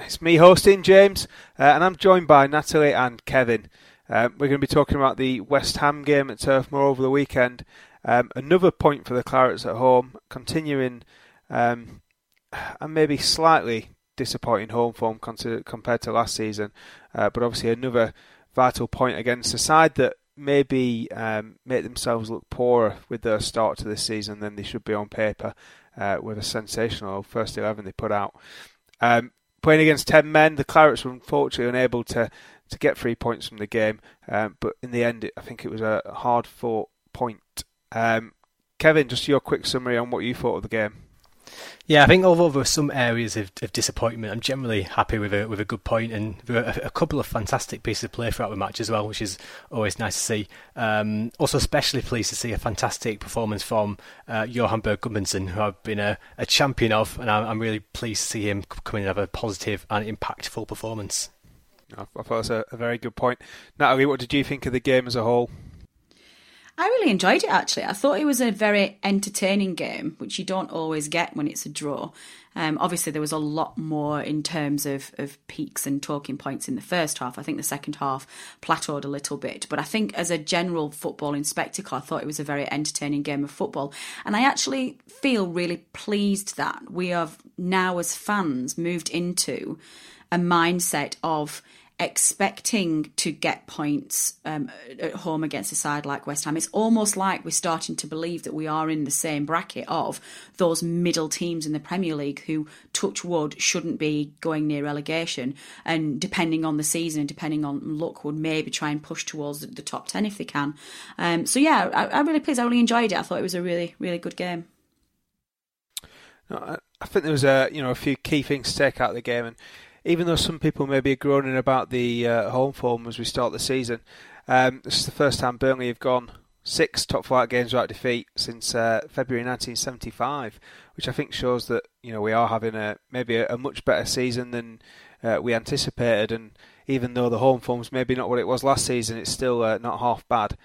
it's me hosting James, uh, and I'm joined by Natalie and Kevin. Um, we're going to be talking about the West Ham game at Turf Moor over the weekend. Um, another point for the Clarets at home, continuing um, and maybe slightly disappointing home form compared to last season, uh, but obviously another vital point against a side that maybe um, make themselves look poorer with their start to this season than they should be on paper uh, with a sensational first 11 they put out. Um, playing against 10 men, the Clarets were unfortunately unable to, to get three points from the game, um, but in the end, I think it was a hard fought point. Um, Kevin, just your quick summary on what you thought of the game. Yeah, I think although there were some areas of, of disappointment, I'm generally happy with a with a good point, and there were a, a, couple of fantastic pieces of play throughout the match as well, which is always nice to see. Um, also, especially pleased to see a fantastic performance from uh, Johan Berg Gudmundsson, who I've been a, a champion of, and I'm, I'm, really pleased to see him come in and have a positive and impactful performance. I thought was a, a very good point. Natalie, what did you think of the game as a whole? I really enjoyed it actually. I thought it was a very entertaining game, which you don't always get when it's a draw. Um, obviously, there was a lot more in terms of, of peaks and talking points in the first half. I think the second half plateaued a little bit. But I think as a general footballing spectacle, I thought it was a very entertaining game of football. And I actually feel really pleased that we have now, as fans, moved into a mindset of expecting to get points um, at home against a side like West Ham. It's almost like we're starting to believe that we are in the same bracket of those middle teams in the Premier League who, touch wood, shouldn't be going near relegation. And depending on the season and depending on luck, would maybe try and push towards the top 10 if they can. Um, so, yeah, I, I really pleased. I really enjoyed it. I thought it was a really, really good game. No, I think there was a you know a few key things to take out of the game, and even though some people may be groaning about the uh, home form as we start the season, um, this is the first time Burnley have gone six top flight games without defeat since uh, February 1975, which I think shows that you know we are having a maybe a, a much better season than uh, we anticipated. And even though the home form's maybe not what it was last season, it's still uh, not half bad.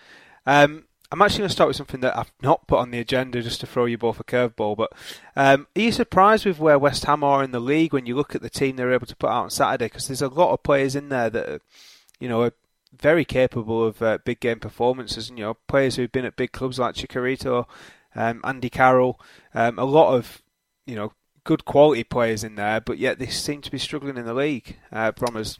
Um, I'm actually going to start with something that I've not put on the agenda just to throw you both a curveball. But um, are you surprised with where West Ham are in the league when you look at the team they were able to put out on Saturday? Because there's a lot of players in there that, are, you know, are very capable of uh, big game performances. And, you know, players who've been at big clubs like Chicharito, um, Andy Carroll, um, a lot of, you know, good quality players in there, but yet they seem to be struggling in the league. Uh, Bromers.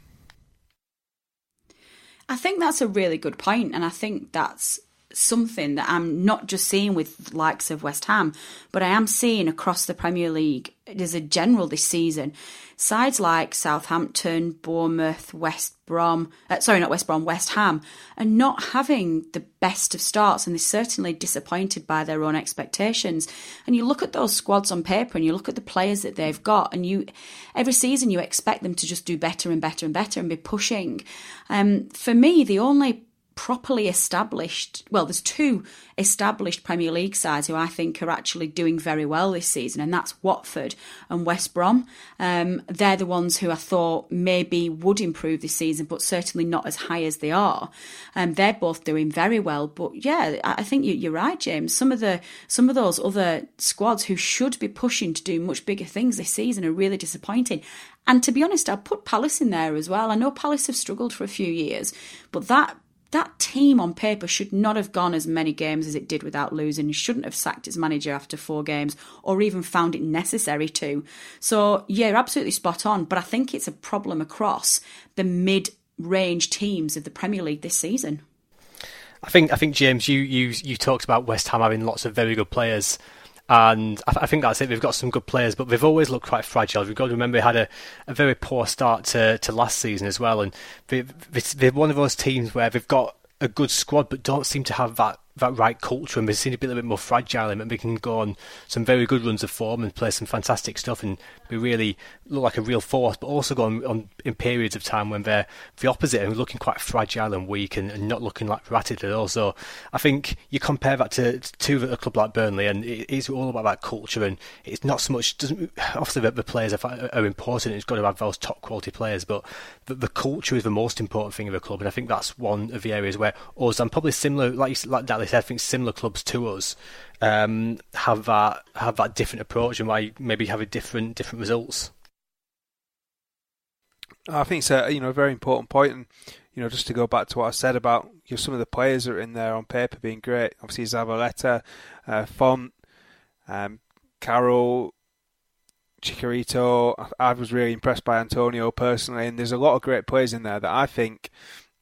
I think that's a really good point, and I think that's something that I'm not just seeing with likes of West Ham, but I am seeing across the Premier League as a general this season. Sides like Southampton, Bournemouth, West Brom, uh, sorry, not West Brom, West Ham, are not having the best of starts, and they're certainly disappointed by their own expectations. And you look at those squads on paper, and you look at the players that they've got, and you every season you expect them to just do better and better and better and be pushing. Um, for me, the only properly established. Well, there's two established Premier League sides who I think are actually doing very well this season, and that's Watford and West Brom. Um, they're the ones who I thought maybe would improve this season, but certainly not as high as they are. Um, they're both doing very well, but yeah, I think you're right, James. Some of the some of those other squads who should be pushing to do much bigger things this season are really disappointing. And to be honest, I'd put Palace in there as well. I know Palace have struggled for a few years, but that that team on paper should not have gone as many games as it did without losing. Shouldn't have sacked its manager after four games or even found it necessary to. So, yeah, you're absolutely spot on. But I think it's a problem across the mid range teams of the Premier League this season. I think I think James, you you you talked about West Ham having lots of very good players. And I, I, think that's it. They've got some good players, but they've always looked quite fragile. We've got to remember they had a, a very poor start to, to last season as well. And they, they're one of those teams where they've got a good squad, but don't seem to have that that right culture and they seem to be a little bit more fragile and we can go on some very good runs of form and play some fantastic stuff and be really look like a real force but also go on, on in periods of time when they're the opposite and looking quite fragile and weak and, and not looking like ratted at all. So I think you compare that to, to a club like Burnley and it's all about that culture and it's not so much doesn't obviously the, the players are, are, important it's got to have those top quality players but the, the, culture is the most important thing of a club and I think that's one of the areas where us I'm probably similar like like that I think similar clubs to us um, have that have that different approach and why maybe have a different different results. I think it's a you know a very important point, and you know just to go back to what I said about you know, some of the players that are in there on paper being great. Obviously Zavaleta, uh, Fonte, um, Carroll, Chicharito. I was really impressed by Antonio personally, and there's a lot of great players in there that I think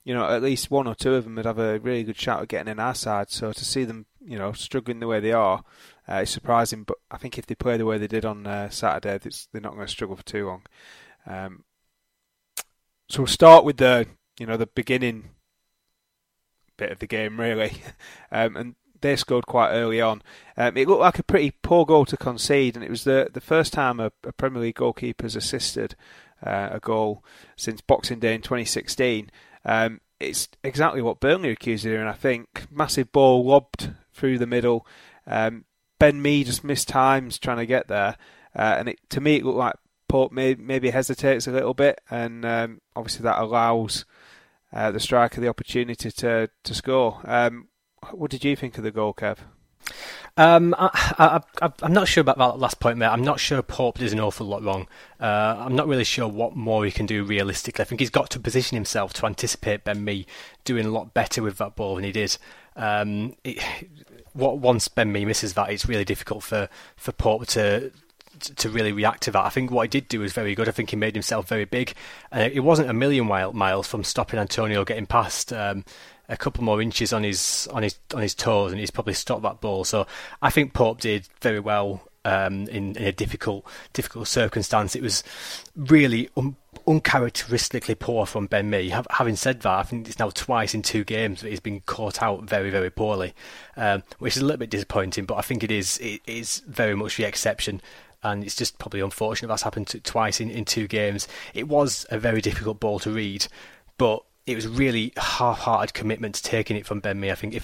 you know, at least one or two of them would have a really good shot at getting in our side. So to see them, you know, struggling the way they are, uh, is surprising. But I think if they play the way they did on uh, Saturday, they're not going to struggle for too long. Um, so we'll start with the, you know, the beginning bit of the game really, um, and they scored quite early on. Um, it looked like a pretty poor goal to concede, and it was the the first time a, a Premier League goalkeeper's assisted uh, a goal since Boxing Day in 2016. Um, it's exactly what Burnley accused of doing, I think. Massive ball lobbed through the middle. Um, ben Mee just missed times trying to get there. Uh, and it, to me, it looked like Pope may, maybe hesitates a little bit. And um, obviously, that allows uh, the striker the opportunity to, to score. Um, what did you think of the goal, Kev? Um, I, am not sure about that last point there. I'm not sure Pope did an awful lot wrong. Uh, I'm not really sure what more he can do realistically. I think he's got to position himself to anticipate Ben Mee doing a lot better with that ball than he did. Um, it, what once Ben Mee misses that, it's really difficult for for Pope to to really react to that. I think what he did do was very good. I think he made himself very big. Uh, it wasn't a million miles from stopping Antonio getting past. Um, a couple more inches on his on his on his toes, and he's probably stopped that ball. So I think Pope did very well um, in, in, a difficult difficult circumstance. It was really un- uncharacteristically poor from Ben Mee. Having said that, I think it's now twice in two games that he's been caught out very very poorly, um, which is a little bit disappointing. But I think it is it is very much the exception. And it's just probably unfortunate that's happened to, twice in, in two games. It was a very difficult ball to read, but it was really half-hearted commitment to taking it from Ben Mee. I think,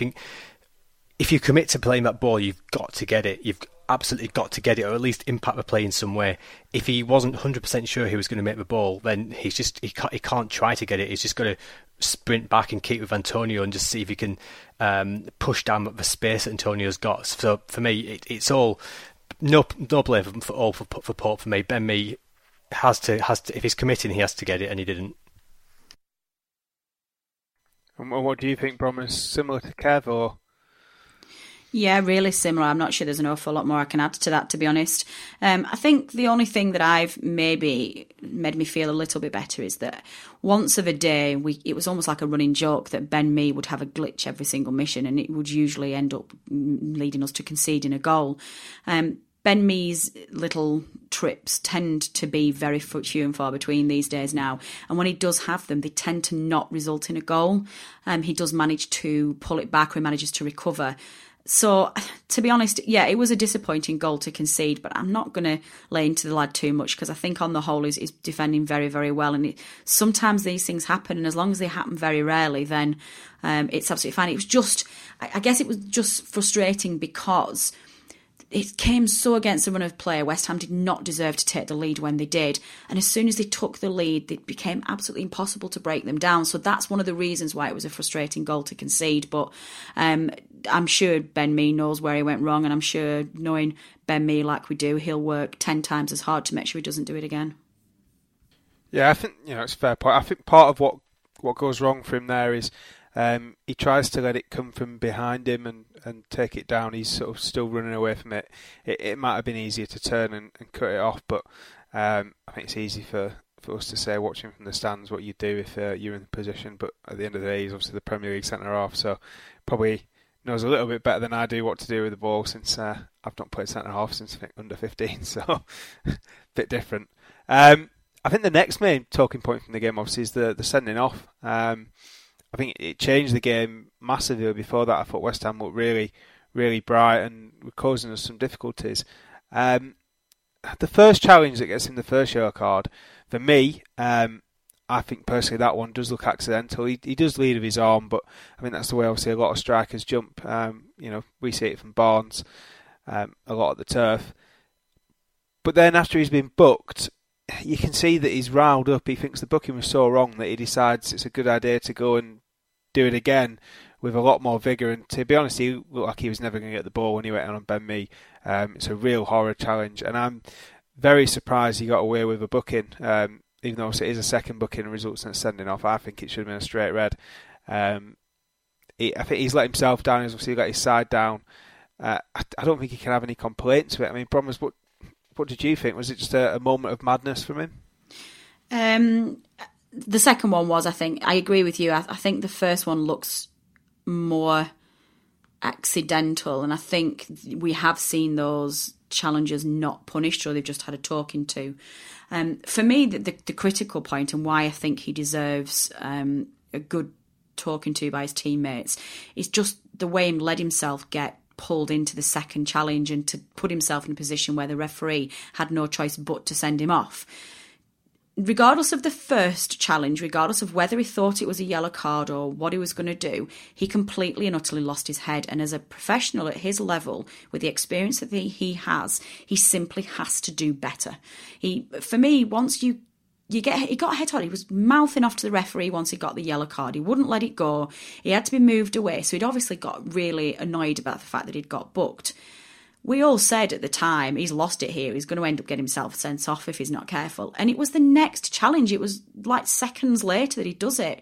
if you commit to playing that ball, you've got to get it. You've absolutely got to get it, or at least impact the play in some way. If he wasn't 100% sure he was going to make the ball, then he's just he can't, he can't try to get it. He's just got to sprint back and keep with Antonio and just see if he can um, push down the space that Antonio's got. So for me, it, it's all no no blame for all for for Pope for me. Ben Mee has to has to if he's committing, he has to get it, and he didn't. And what do you think, Brom? Is similar to Kev or? Yeah, really similar. I'm not sure there's an awful lot more I can add to that, to be honest. Um, I think the only thing that I've maybe made me feel a little bit better is that once of a day, we it was almost like a running joke that Ben Mee would have a glitch every single mission, and it would usually end up leading us to conceding a goal. Um, Ben Mee's little trips tend to be very few and far between these days now. And when he does have them, they tend to not result in a goal. Um, he does manage to pull it back or he manages to recover. So, to be honest, yeah, it was a disappointing goal to concede, but I'm not going to lay into the lad too much because I think on the whole he's, he's defending very, very well. And it, sometimes these things happen, and as long as they happen very rarely, then um, it's absolutely fine. It was just, I, I guess it was just frustrating because it came so against the run of play. West Ham did not deserve to take the lead when they did. And as soon as they took the lead, it became absolutely impossible to break them down. So that's one of the reasons why it was a frustrating goal to concede. But um, I'm sure Ben Mee knows where he went wrong. And I'm sure, knowing Ben Mee like we do, he'll work 10 times as hard to make sure he doesn't do it again. Yeah, I think you know it's fair point. I think part of what what goes wrong for him there is um, he tries to let it come from behind him and, and take it down. He's sort of still running away from it. It, it might have been easier to turn and, and cut it off, but um, I think it's easy for, for us to say, watching from the stands, what you do if uh, you're in the position. But at the end of the day, he's obviously the Premier League centre half, so probably knows a little bit better than I do what to do with the ball since uh, I've not played centre half since under 15, so a bit different. Um, I think the next main talking point from the game, obviously, is the, the sending off. Um, I think it changed the game massively. Before that, I thought West Ham looked really, really bright and were causing us some difficulties. Um, the first challenge that gets him the first yellow card, for me, um, I think personally that one does look accidental. He, he does lead with his arm, but I mean that's the way obviously a lot of strikers jump. Um, you know, we see it from Barnes um, a lot at the turf. But then after he's been booked, you can see that he's riled up. He thinks the booking was so wrong that he decides it's a good idea to go and do it again with a lot more vigour. And to be honest, he looked like he was never going to get the ball when he went on Ben Mee. Um, it's a real horror challenge, and I'm very surprised he got away with a booking. Um, even though it is a second booking and results in a sending off, I think it should have been a straight red. Um, he, I think he's let himself down. He's obviously got his side down. Uh, I, I, don't think he can have any complaints with it. I mean, problem is, what what did you think? Was it just a, a moment of madness from him? Um, the second one was, I think, I agree with you. I, I think the first one looks more accidental, and I think we have seen those challengers not punished or they've just had a talking to. Um, for me, the, the, the, critical point and why I think he deserves um, a good talking to by his teammates is just the way he let himself get pulled into the second challenge and to put himself in a position where the referee had no choice but to send him off. Regardless of the first challenge, regardless of whether he thought it was a yellow card or what he was going to do, he completely and utterly lost his head. And as a professional at his level, with the experience that he has, he simply has to do better. He, for me, once you you get he got head on. He was mouthing off to the referee once he got the yellow card. He wouldn't let it go. He had to be moved away. So he'd obviously got really annoyed about the fact that he'd got booked. We all said at the time he's lost it here. He's going to end up getting himself sent off if he's not careful. And it was the next challenge. It was like seconds later that he does it.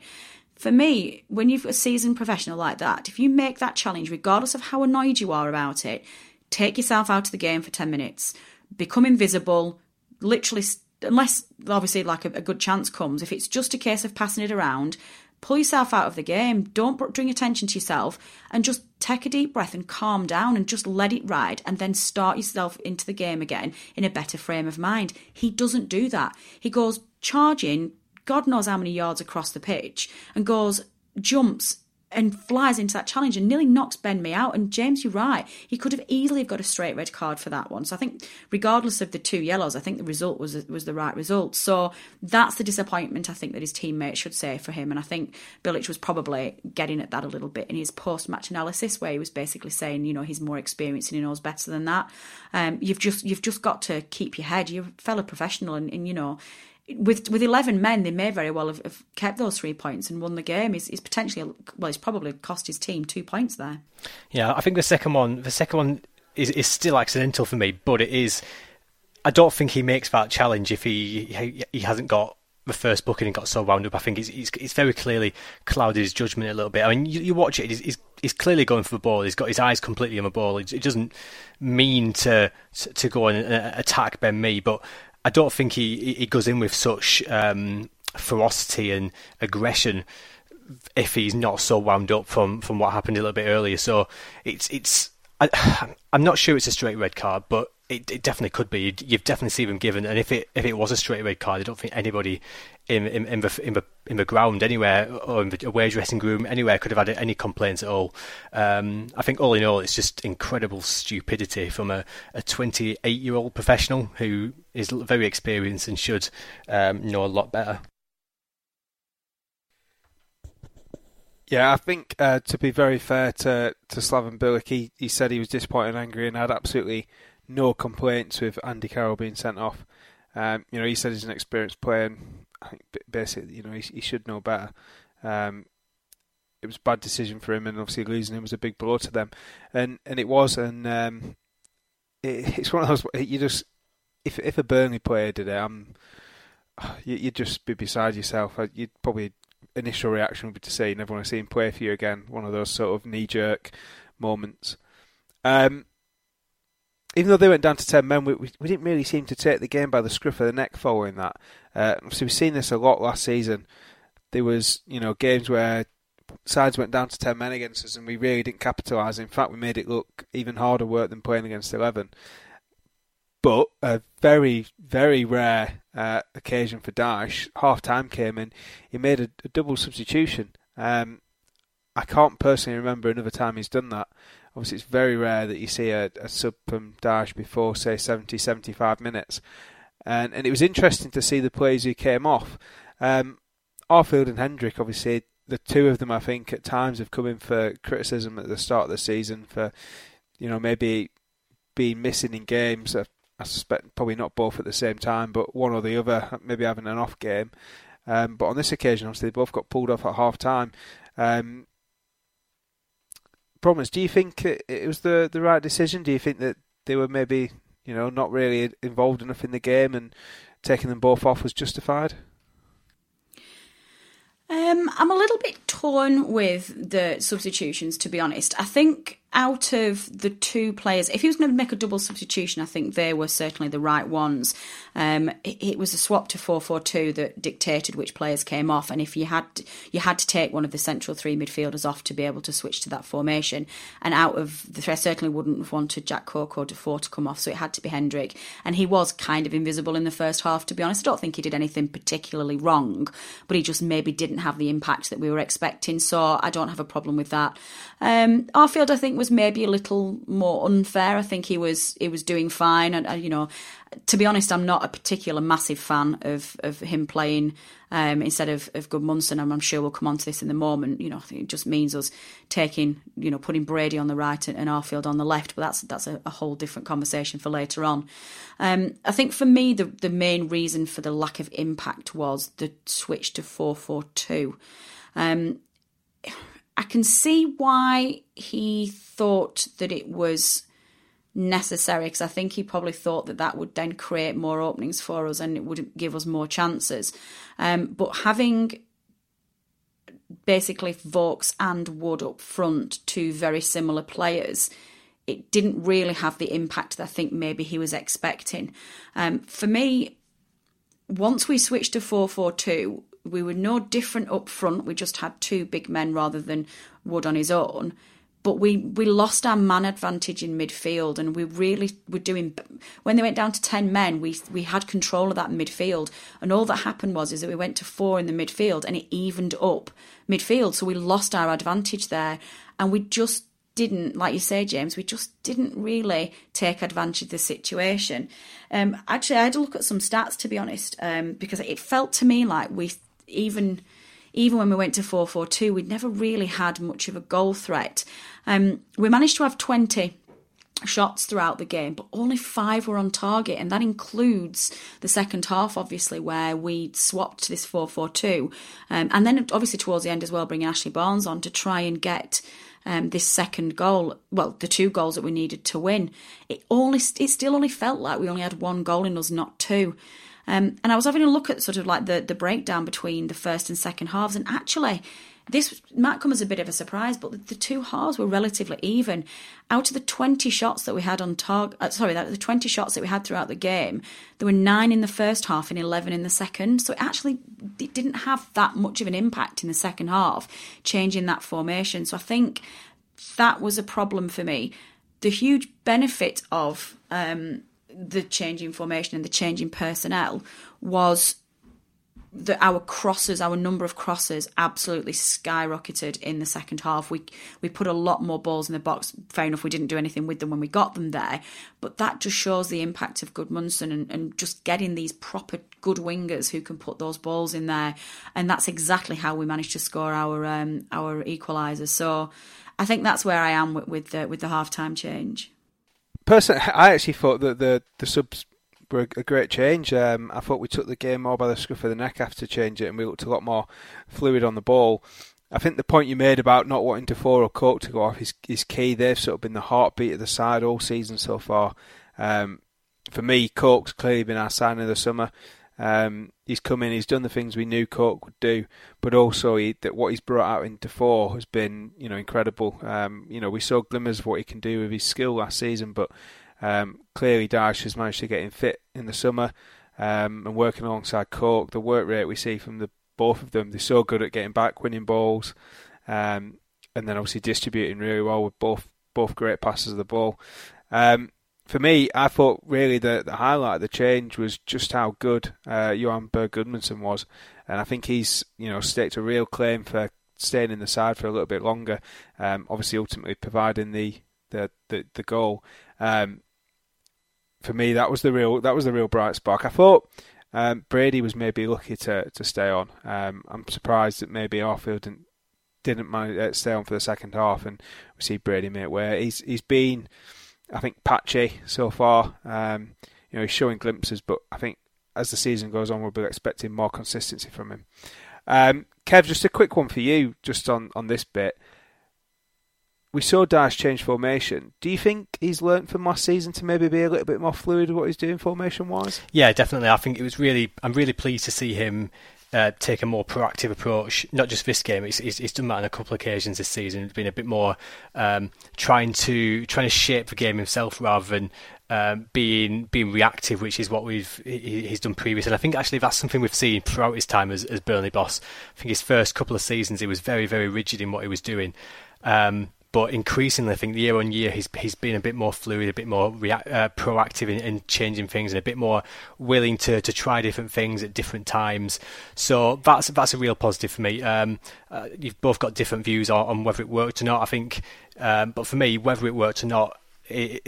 For me, when you've a seasoned professional like that, if you make that challenge, regardless of how annoyed you are about it, take yourself out of the game for 10 minutes, become invisible, literally unless obviously like a, a, good chance comes, if it's just a case of passing it around, pull yourself out of the game. Don't bring attention to yourself and just take a deep breath and calm down and just let it ride and then start yourself into the game again in a better frame of mind. He doesn't do that. He goes charging, God knows how many yards across the pitch, and goes, jumps and flies into that challenge and nearly knocks Ben Mee out. And James, you're right. He could have easily got a straight red card for that one. So I think, regardless of the two yellows, I think the result was was the right result. So that's the disappointment I think that his teammates should say for him. And I think Bilic was probably getting at that a little bit in his post match analysis, where he was basically saying, you know, he's more experienced and he knows better than that. Um, you've just you've just got to keep your head. You're a fellow professional, and, and you know with with eleven men, they may very well have, have, kept those three points and won the game. He's, potentially well, he's probably cost his team two points there. Yeah, I think the second one, the second one is is still accidental for me, but it is. I don't think he makes that challenge if he he, he hasn't got the first booking and got so wound up. I think it's it's very clearly clouded his judgment a little bit. I mean, you, you watch it; he's, he's, he's, clearly going for the ball. He's got his eyes completely on the ball. It, it doesn't mean to to go and uh, attack Ben Mee, but I don't think he, he goes in with such um, ferocity and aggression if he's not so wound up from, from what happened a little bit earlier. So it's it's I, I'm not sure it's a straight red card, but it, it definitely could be. You'd, you've definitely seen them given, and if it if it was a straight red card, I don't think anybody in in, in the in the in the ground anywhere or in the away dressing room anywhere could have had any complaints at all. Um, I think all in all, it's just incredible stupidity from a, a 28 year old professional who is very experienced and should um, know a lot better. Yeah, I think uh, to be very fair to to Slaven Bilic, he, he said he was disappointed and angry and had absolutely no complaints with Andy Carroll being sent off. Um, you know, he said he's an experienced player, and I think basically, you know, he, he should know better. Um, it was a bad decision for him, and obviously losing him was a big blow to them, and and it was, and um, it, it's one of those you just if if a Burnley player did it, I'm you, would just be beside yourself. You'd probably initial reaction would be to say you never want to see him play for you again. One of those sort of knee jerk moments. Um, even though they went down to 10 men, we, we, we, didn't really seem to take the game by the scruff of the neck following that. Uh, so we've seen this a lot last season. There was, you know, games where sides went down to 10 men against us and we really didn't capitalise. In fact, we made it look even harder work than playing against 11. But a very, very rare uh, occasion for Dyche, half time came in, he made a, a double substitution. Um, I can't personally remember another time he's done that. Obviously, it's very rare that you see a, a sub from Dyche before, say, 70, 75 minutes. And, and it was interesting to see the players who came off. Um, Arfield and Hendrick, obviously, the two of them, I think, at times have come in for criticism at the start of the season for, you know, maybe being missing in games. I suspect probably not both at the same time, but one or the other, maybe having an off game. Um, but on this occasion, obviously, they both got pulled off at half time. Um, do you think it, it was the the right decision? Do you think that they were maybe you know not really involved enough in the game and taking them both off was justified? Um, I'm a little bit torn with the substitutions, to be honest. I think out of the two players, if he was going to make a double substitution, I think they were certainly the right ones. Um, it, it, was a swap to four four two that dictated which players came off, and if you had you had to take one of the central three midfielders off to be able to switch to that formation. And out of the, I certainly wouldn't have wanted Jack Cork or Defour to come off, so it had to be Hendrick. And he was kind of invisible in the first half. To be honest, I don't think he did anything particularly wrong, but he just maybe didn't have the impact that we were expecting. So I don't have a problem with that. Um, Arfield, I think, was maybe a little more unfair. I think he was he was doing fine, and you know, to be honest, I'm not a particular massive fan of of him playing um, instead of of Gudmundsson. I'm, I'm sure we'll come on to this in the moment. You know, it just means us taking you know putting Brady on the right and, and Arfield on the left, but that's that's a, a whole different conversation for later on. Um, I think for me, the the main reason for the lack of impact was the switch to four four two. Um, I can see why he thought that it was necessary because I think he probably thought that that would then create more openings for us and it would give us more chances. Um, but having basically Vokes and Wood up front, two very similar players, it didn't really have the impact that I think maybe he was expecting. Um, for me, once we switched to 4 4 2, we were no different up front. We just had two big men rather than Wood on his own. But we, we lost our man advantage in midfield, and we really were doing. When they went down to ten men, we we had control of that midfield, and all that happened was is that we went to four in the midfield, and it evened up midfield. So we lost our advantage there, and we just didn't, like you say, James, we just didn't really take advantage of the situation. Um, actually, I had to look at some stats to be honest, um, because it felt to me like we even even when we went to 4-4-2, we'd never really had much of a goal threat. Um, we managed to have 20 shots throughout the game, but only five were on target, and that includes the second half, obviously, where we swapped this 4 4 2. Um, and then, obviously, towards the end as well, bringing Ashley Barnes on to try and get. Um, this second goal, well, the two goals that we needed to win, it only it still only felt like we only had one goal in us, not two. Um, and I was having a look at sort of like the, the breakdown between the first and second halves, and actually, this might come as a bit of a surprise, but the, the two halves were relatively even. Out of the 20 shots that we had on target, uh, sorry, that the 20 shots that we had throughout the game, there were nine in the first half and 11 in the second. So it actually it didn't have that much of an impact in the second half, changing that formation. So I think that was a problem for me the huge benefit of um, the changing formation and the changing personnel was that our crosses, our number of crosses, absolutely skyrocketed in the second half. We we put a lot more balls in the box. Fair enough, we didn't do anything with them when we got them there, but that just shows the impact of Gudmundsson and, and just getting these proper good wingers who can put those balls in there, and that's exactly how we managed to score our um, our equalisers. So, I think that's where I am with, with the with the half time change. Personally, I actually thought that the the subs were a great change. Um, I thought we took the game more by the scruff of the neck after change it, and we looked a lot more fluid on the ball. I think the point you made about not wanting Defour or Cork to go off is, is key. They've sort of been the heartbeat of the side all season so far. Um, for me, Cork's clearly been our sign of the summer. Um, he's come in, he's done the things we knew Cork would do, but also he, that what he's brought out in Defour has been, you know, incredible. Um, you know, we saw glimmers of what he can do with his skill last season, but um, clearly, Dyche has managed to get him fit in the summer um, and working alongside Cork. The work rate we see from the both of them, they're so good at getting back, winning balls, um, and then obviously distributing really well with both both great passes of the ball. Um, for me, I thought really the, the highlight of the change was just how good uh, Johan Berg Gudmundsson was, and I think he's you know staked a real claim for staying in the side for a little bit longer. Um, obviously, ultimately providing the the the, the goal. Um, for me, that was the real that was the real bright spark. I thought um, Brady was maybe lucky to to stay on. Um, I'm surprised that maybe Arfield didn't didn't manage uh, stay on for the second half, and we see Brady make way. He's he's been, I think, patchy so far. Um, you know, he's showing glimpses, but I think as the season goes on, we'll be expecting more consistency from him. Um, Kev, just a quick one for you, just on on this bit we saw Dyche change formation. Do you think he's learnt from last season to maybe be a little bit more fluid with what he's doing formation wise? Yeah, definitely. I think it was really. I'm really pleased to see him uh, take a more proactive approach. Not just this game; he's, he's, done that on a couple of occasions this season. He's been a bit more um, trying to trying to shape the game himself rather than um, being being reactive, which is what we've he, he's done previously. And I think actually that's something we've seen throughout his time as, as Burnley boss. I think his first couple of seasons he was very very rigid in what he was doing. Um, but increasingly, I think year on year, he's he's been a bit more fluid, a bit more react, uh, proactive in, in, changing things, and a bit more willing to, to try different things at different times. So that's that's a real positive for me. Um, uh, you've both got different views on, on, whether it worked or not. I think, um, but for me, whether it worked or not, it,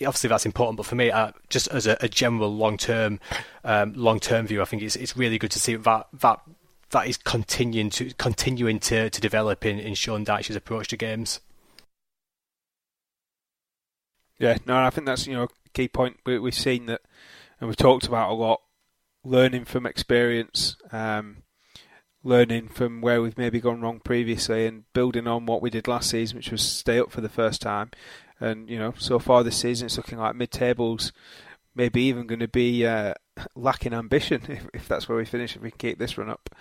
obviously that's important, but for me, uh, just as a, a general long term, um, long term view, I think it's it's really good to see that that that is continuing to continuing to, to develop in, in Sean Dyche's approach to games. Yeah, no, I think that's you know a key point. We, we've seen that, and we've talked about a lot. Learning from experience, um, learning from where we've maybe gone wrong previously, and building on what we did last season, which was stay up for the first time. And you know, so far this season, it's looking like mid-tables, maybe even going to be uh, lacking ambition if, if that's where we finish. If we can keep this run up.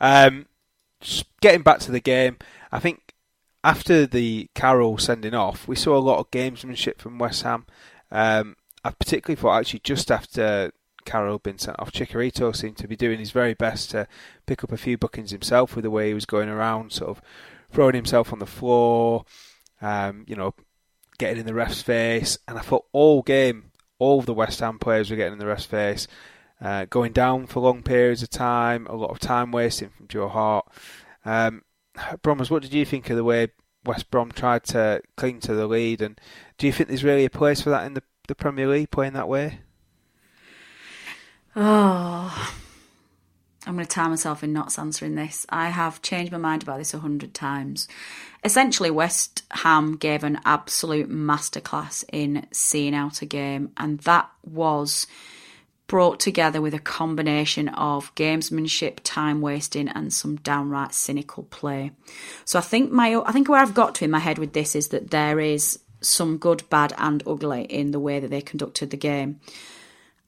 Um, getting back to the game, I think after the Carroll sending off, we saw a lot of gamesmanship from West Ham. Um, I particularly thought actually just after Carroll had been sent off, Chicharito seemed to be doing his very best to pick up a few bookings himself with the way he was going around, sort of throwing himself on the floor, um, you know, getting in the ref's face. And I thought all game, all the West Ham players were getting in the ref's face, uh, going down for long periods of time, a lot of time wasting from Joe Hart. Um, Bromers, what did you think of the way West Brom tried to cling to the lead? And do you think there's really a place for that in the, the Premier League, playing that way? Oh, I'm going to tie myself in not answering this. I have changed my mind about this a hundred times. Essentially, West Ham gave an absolute masterclass in seeing out a game, and that was brought together with a combination of gamesmanship, time wasting, and some downright cynical play. So I think my I think where I've got to in my head with this is that there is some good, bad, and ugly in the way that they conducted the game.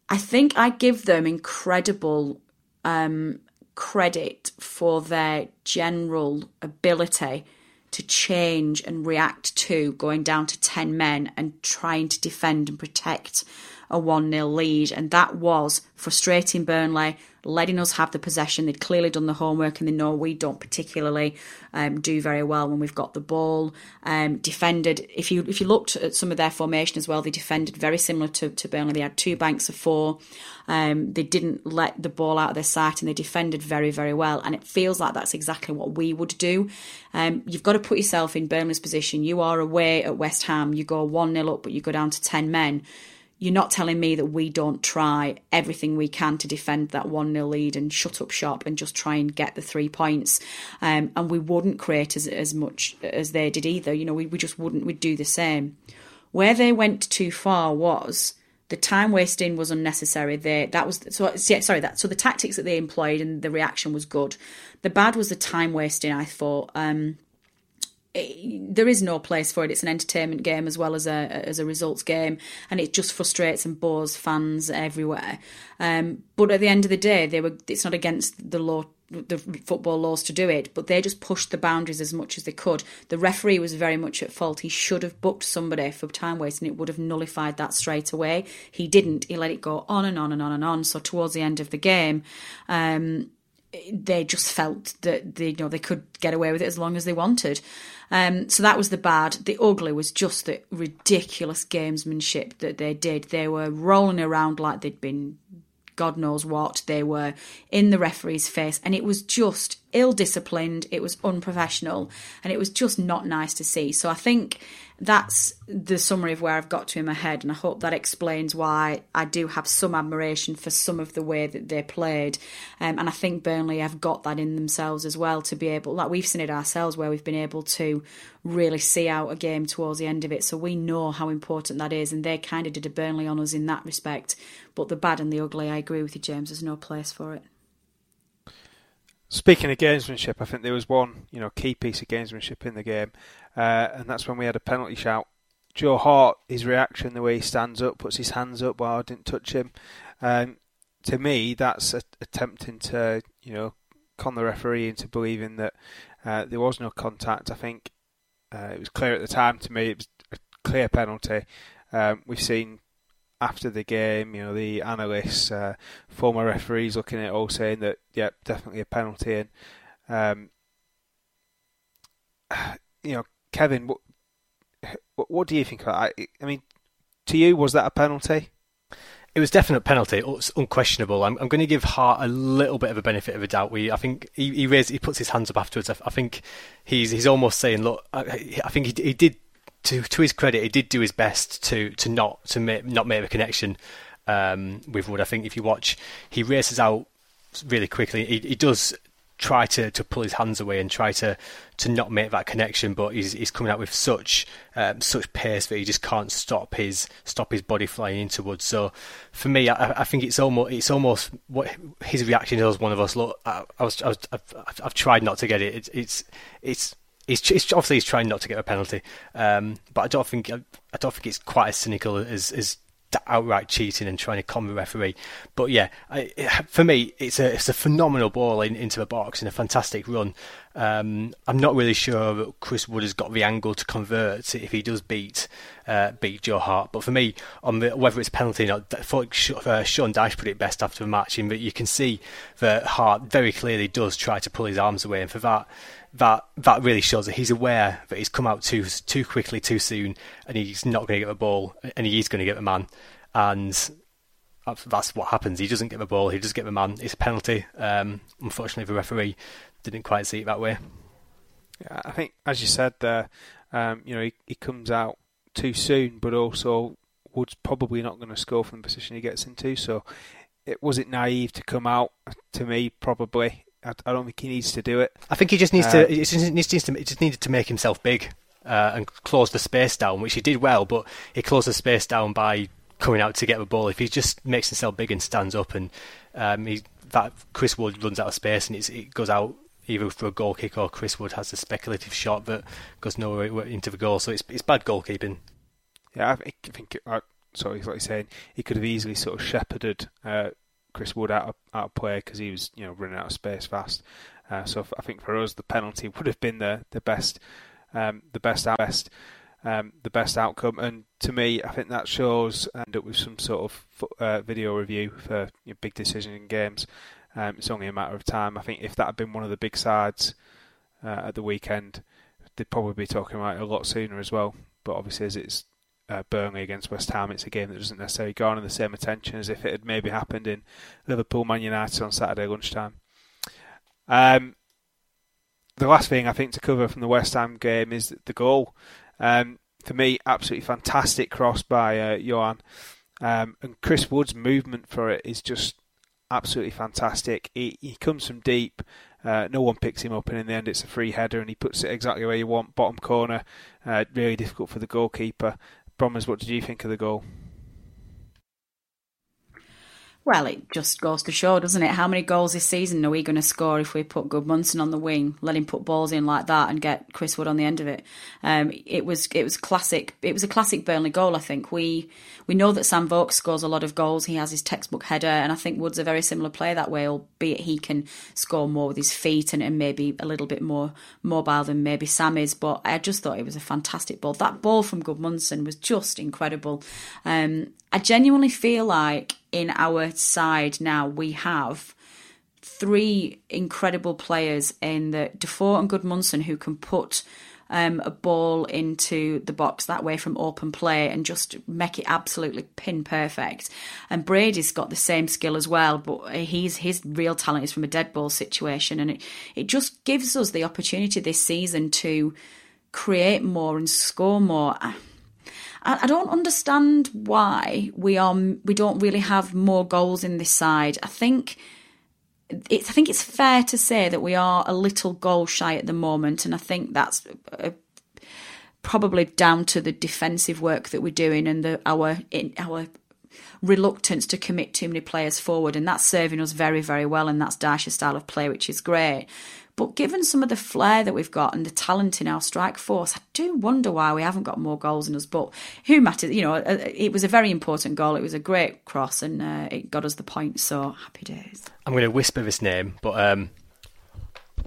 I think I give them incredible um, credit for their general ability to change and react to going down to 10 men and trying to defend and protect a 1 0 lead. And that was frustrating Burnley, letting us have the possession. They'd clearly done the homework and they know we don't particularly um, do very well when we've got the ball. Um, defended, if you if you looked at some of their formation as well, they defended very similar to, to Burnley. They had two banks of four. Um, they didn't let the ball out of their sight and they defended very, very well. And it feels like that's exactly what we would do. Um, you've got to put yourself in Burnley's position. You are away at West Ham, you go 1 0 up, but you go down to 10 men you're not telling me that we don't try everything we can to defend that 1 0 lead and shut up shop and just try and get the three points. Um, and we wouldn't create as, as much as they did either. You know, we, we just wouldn't, we'd do the same. Where they went too far was the time wasting was unnecessary. They, that was so yeah, sorry that so the tactics that they employed and the reaction was good. The bad was the time wasting. I thought. Um, there is no place for it. It's an entertainment game as well as a as a results game, and it just frustrates and bores fans everywhere. Um, but at the end of the day, they were. It's not against the law, the football laws to do it, but they just pushed the boundaries as much as they could. The referee was very much at fault. He should have booked somebody for time waste, and it would have nullified that straight away. He didn't. He let it go on and on and on and on. So towards the end of the game. Um, they just felt that they, you know they could get away with it as long as they wanted. Um, so that was the bad. The ugly was just the ridiculous gamesmanship that they did. They were rolling around like they'd been God knows what. They were in the referee's face, and it was just ill disciplined. It was unprofessional, and it was just not nice to see. So I think that's the summary of where I've got to in my head, and I hope that explains why I do have some admiration for some of the way that they played. Um, and I think Burnley have got that in themselves as well to be able, like we've seen it ourselves, where we've been able to really see out a game towards the end of it. So we know how important that is, and they kind of did a Burnley on us in that respect. But the bad and the ugly, I agree with you, James. There's no place for it. Speaking of gamesmanship, I think there was one, you know, key piece of gamesmanship in the game, uh, and that's when we had a penalty shout. Joe Hart, his reaction, the way he stands up, puts his hands up while I didn't touch him. Um, to me, that's a, attempting to, you know, con the referee into believing that uh, there was no contact. I think uh, it was clear at the time to me it was a clear penalty. Um, we've seen after the game, you know, the analysts, uh, former referees looking at it all saying that, yeah, definitely a penalty. And, um, you know, Kevin, what, what, do you think that? I mean, to you, was that a penalty? It was definite penalty. It's unquestionable. I'm, I'm, going to give Hart a little bit of a benefit of a doubt. We, I think he he, raised, he puts his hands up afterwards. I, I think he's he's almost saying, look, I, I think he, he did to to his credit, he did do his best to to not to make, not make a connection um, with Wood. I think if you watch, he races out really quickly. He, he does try to, to pull his hands away and try to, to not make that connection, but he's he's coming out with such um, such pace that he just can't stop his stop his body flying into Wood. So for me, I, I think it's almost it's almost what his reaction is. One of us, look, I, I was, I was I've, tried not to get it. It's it's it's He's, he's, obviously he's trying not to get a penalty, um, but I don't think I don't think it's quite as cynical as, as outright cheating and trying to con the referee. But yeah, I, for me, it's a it's a phenomenal ball in, into the box and a fantastic run. Um, I'm not really sure that Chris Wood has got the angle to convert if he does beat uh, beat Joe Hart. But for me, on the, whether it's penalty or not, I thought Sean Dyche put it best after the match in that you can see that Hart very clearly does try to pull his arms away, and for that that that really shows that he's aware that he's come out too too quickly, too soon, and he's not going to get the ball, and he is going to get the man, and that's what happens. He doesn't get the ball, he does get the man. It's a penalty. Um, unfortunately, the referee didn't quite see it that way. Yeah, I think, as you said there, um, you know, he, he comes out too soon, but also Wood's probably not going to score from the position he gets into. So, it was it naive to come out? To me, probably. I, I, don't think he needs to do it. I think he just needs uh, to. He just needs to. He just needed to make himself big uh, and close the space down, which he did well. But he closed the space down by coming out to get the ball. If he just makes himself big and stands up, and um, he, that Chris Wood runs out of space and it goes out either for a goal kick or Chris Wood has a speculative shot that goes nowhere into the goal. So it's it's bad goalkeeping. Yeah, I think. I uh, sorry, like you're saying, he could have easily sort of shepherded uh, Chris Wood out of, out of play because he was you know running out of space fast. Uh, so I think for us the penalty would have been the the best um, the best out best um, the best outcome. And to me, I think that shows end up with some sort of uh, video review for you big decision in games. Um, it's only a matter of time. I think if that had been one of the big sides uh, at the weekend, they'd probably be talking about it a lot sooner as well. But obviously, as it's uh, Burnley against West Ham, it's a game that doesn't necessarily garner the same attention as if it had maybe happened in Liverpool Man United on Saturday lunchtime. Um, the last thing I think to cover from the West Ham game is the goal. Um, for me, absolutely fantastic cross by uh, Johan. Um, and Chris Wood's movement for it is just absolutely fantastic. He, he comes from deep, uh, no one picks him up, and in the end, it's a free header, and he puts it exactly where you want, bottom corner. Uh, really difficult for the goalkeeper. Bromers, what did you think of the goal? Well, it just goes to show, doesn't it? How many goals this season are we going to score if we put Gudmundsson on the wing, let him put balls in like that, and get Chris Wood on the end of it? Um, it was it was classic. It was a classic Burnley goal. I think we we know that Sam Vokes scores a lot of goals. He has his textbook header, and I think Wood's a very similar player that way. Albeit he can score more with his feet and, and maybe a little bit more mobile than maybe Sam is. But I just thought it was a fantastic ball. That ball from Gudmundsson was just incredible. Um, I genuinely feel like in our side now we have three incredible players in the Defour and Gudmundsson who can put um, a ball into the box that way from open play and just make it absolutely pin perfect. And Brady's got the same skill as well, but he's his real talent is from a dead ball situation, and it it just gives us the opportunity this season to create more and score more. I, don't understand why we are we don't really have more goals in this side. I think it's I think it's fair to say that we are a little goal shy at the moment, and I think that's uh, probably down to the defensive work that we're doing and the our in, our reluctance to commit too many players forward, and that's serving us very very well, and that's Dyche's style of play, which is great. But given some of the flair that we've got and the talent in our strike force, I do wonder why we haven't got more goals in us. But who matters? You know, uh, it was a very important goal. It was a great cross and uh, it got us the point. So happy days. I'm going to whisper this name, but um,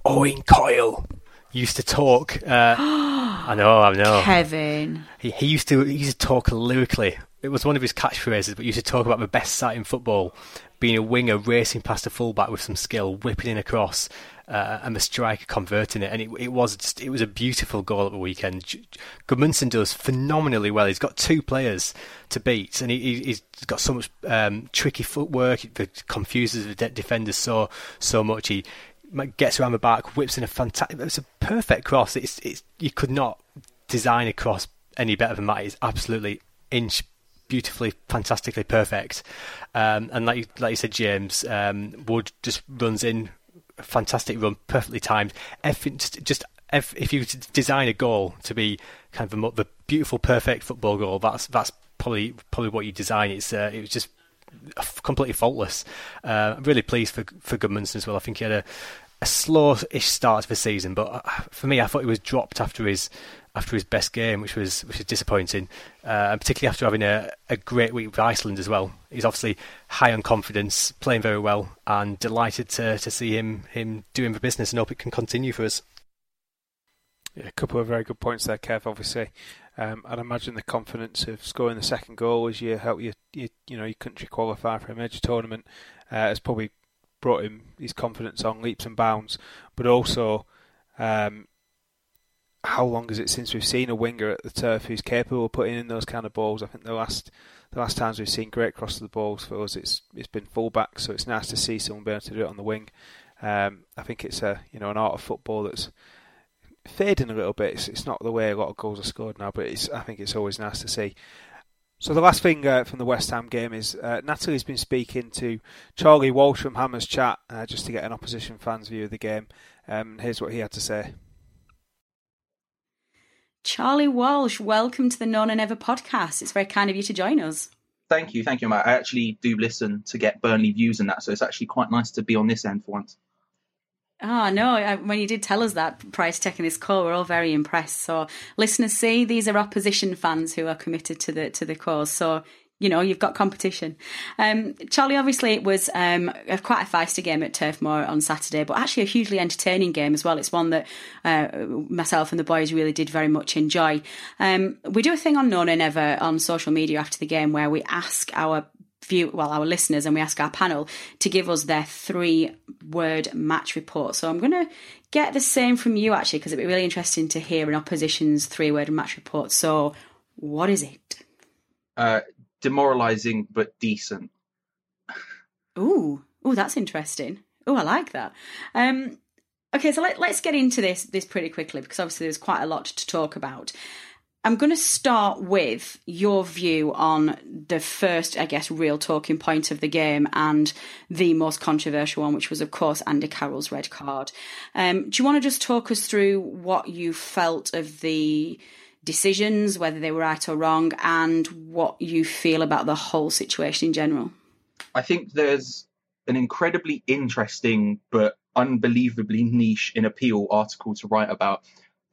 Owen Coyle used to talk. Uh, I know, I know. Kevin. He, he used to he used to talk lyrically. It was one of his catchphrases, but he used to talk about the best sight in football being a winger racing past a fullback with some skill, whipping in across, uh, and the striker converting it. And it, it was just, it was a beautiful goal at the weekend. Gudmundsson does phenomenally well. He's got two players to beat, and he, has got so much um, tricky footwork that confuses the defenders so so much. He gets around the back, whips in a fantastic. It's a perfect cross. It's, it's you could not design a cross any better than that. It's absolutely inch beautifully, fantastically perfect. Um, and like like you said, James um, Wood just runs in, fantastic run, perfectly timed. Everything just, just if, if you design a goal to be kind of the, the beautiful, perfect football goal, that's that's probably probably what you design. It's uh, it was just completely faultless. Uh, I'm really pleased for for Gudmundsson as well. I think he had a, a slow-ish start to the season, but uh, for me, I thought he was dropped after his after his best game, which was which was disappointing, uh, and particularly after having a, a great week with Iceland as well. He's obviously high on confidence, playing very well, and delighted to to see him him doing the business and hope it can continue for us. Yeah, a couple of very good points there, Kev. Obviously, um, I'd imagine the confidence of scoring the second goal as you help your, your you know your country qualify for a major tournament uh, has probably brought him his confidence on leaps and bounds, but also. Um, how long is it since we've seen a winger at the turf who's capable of putting in those kind of balls? I think the last the last times we've seen great cross of the balls for us, it's it's been fullback, so it's nice to see someone be able to do it on the wing. Um, I think it's a you know an art of football that's fading a little bit. It's, it's not the way a lot of goals are scored now, but it's I think it's always nice to see. So the last thing uh, from the West Ham game is uh, Natalie's been speaking to Charlie Walsh from Hammers Chat uh, just to get an opposition fan's view of the game. Um, here's what he had to say. Charlie Walsh, welcome to the No Nay Never podcast. It's very kind of you to join us. Thank you, thank you, Matt. I actually do listen to get Burnley views and that, so it's actually quite nice to be on this end for once. Oh no! When you did tell us that prior to taking this call, we're all very impressed. So, listeners, see these are opposition fans who are committed to the to the cause. So, you know, you've got competition. Um, Charlie, obviously, it was um, quite a feisty game at Turf Moor on Saturday, but actually a hugely entertaining game as well. It's one that uh, myself and the boys really did very much enjoy. Um, we do a thing on No Nay Never on social media after the game where we ask our view, well, our listeners, and we ask our panel to give us their three word match report. So I'm going to get the same from you actually, because it'd be really interesting to hear an opposition's three word match report. So, what is it? Uh, demoralizing but decent. Ooh, ooh, that's interesting. Oh, I like that. Um, okay, so let, let's get into this this pretty quickly because obviously there's quite a lot to talk about. I'm going to start with your view on the first, I guess, real talking point of the game and the most controversial one, which was, of course, Andy Carroll's red card. Um, do you want to just talk us through what you felt of the decisions, whether they were right or wrong, and what you feel about the whole situation in general? I think there's an incredibly interesting but unbelievably niche in appeal article to write about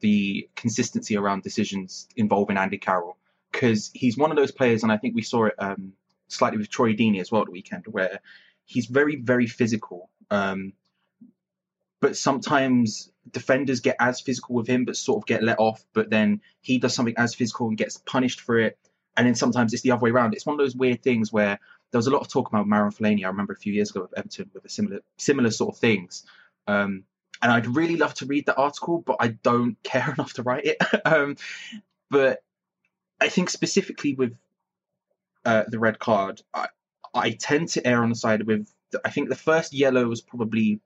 the consistency around decisions involving Andy Carroll because he's one of those players, and I think we saw it um, slightly with Troy Deeney as well at the weekend, where he's very, very physical. Um, but sometimes defenders get as physical with him, but sort of get let off. But then he does something as physical and gets punished for it. And then sometimes it's the other way around. It's one of those weird things where there was a lot of talk about Marouane Fellaini. I remember a few years ago with Everton with a similar similar sort of things. Um, and I'd really love to read the article, but I don't care enough to write it. um, but I think specifically with uh, the red card, I, I tend to err on the side with. I think the first yellow was probably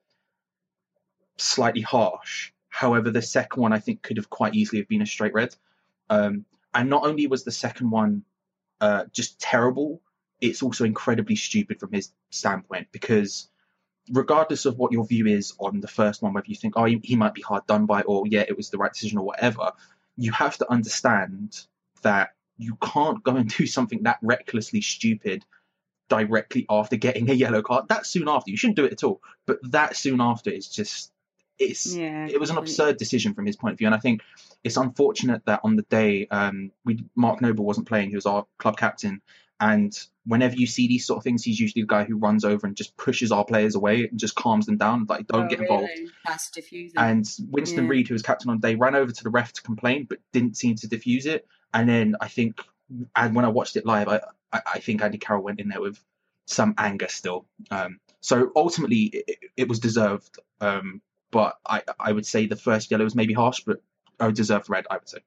slightly harsh. However, the second one I think could have quite easily have been a straight red. Um, and not only was the second one uh, just terrible, it's also incredibly stupid from his standpoint because regardless of what your view is on the first one, whether you think, oh, he, might be hard done by, or yeah, it was the right decision, or whatever, you have to understand that you can't go and do something that recklessly stupid directly after getting a yellow card. That soon after, you shouldn't do it at all. But that soon after is just it's Yeah, it was an absurd decision from his point of view, and I think it's unfortunate that on the day um, we Mark Noble wasn't playing, he was our club captain, and whenever you see these sort of things, he's usually the guy who runs over and just pushes our players away and just calms them down, like don't Oh, get involved. really? And Winston Yeah. Reid, who was captain on the day, ran over to the ref to complain, but didn't seem to diffuse it. And then I think, and when I watched it live, I, I, I think Andy Carroll went in there with some anger still. Um, so ultimately, it, it was deserved. Um, but I, I would say the first yellow was maybe harsh, but I deserved red. I would say.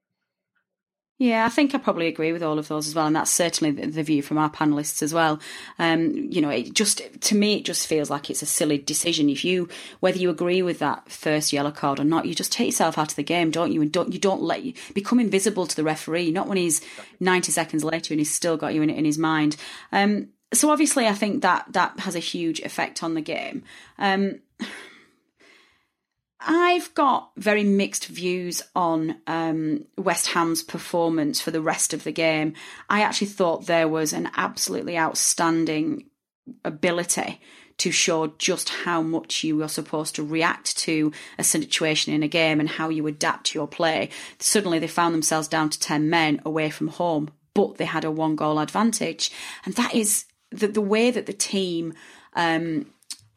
Yeah, I think I probably agree with all of those as well, and that's certainly the, the view from our panelists as well. Um, you know, it just to me, it just feels like it's a silly decision. If you, whether you agree with that first yellow card or not, you just take yourself out of the game, don't you? And don't you don't let you become invisible to the referee. Not when he's ninety seconds later and he's still got you in in his mind. Um, so obviously, I think that that has a huge effect on the game. Um, I've got very mixed views on um, West Ham's performance for the rest of the game. I actually thought there was an absolutely outstanding ability to show just how much you are supposed to react to a situation in a game and how you adapt your play. Suddenly they found themselves down to 10 men away from home, but they had a one goal advantage. And that is the, the way that the team um,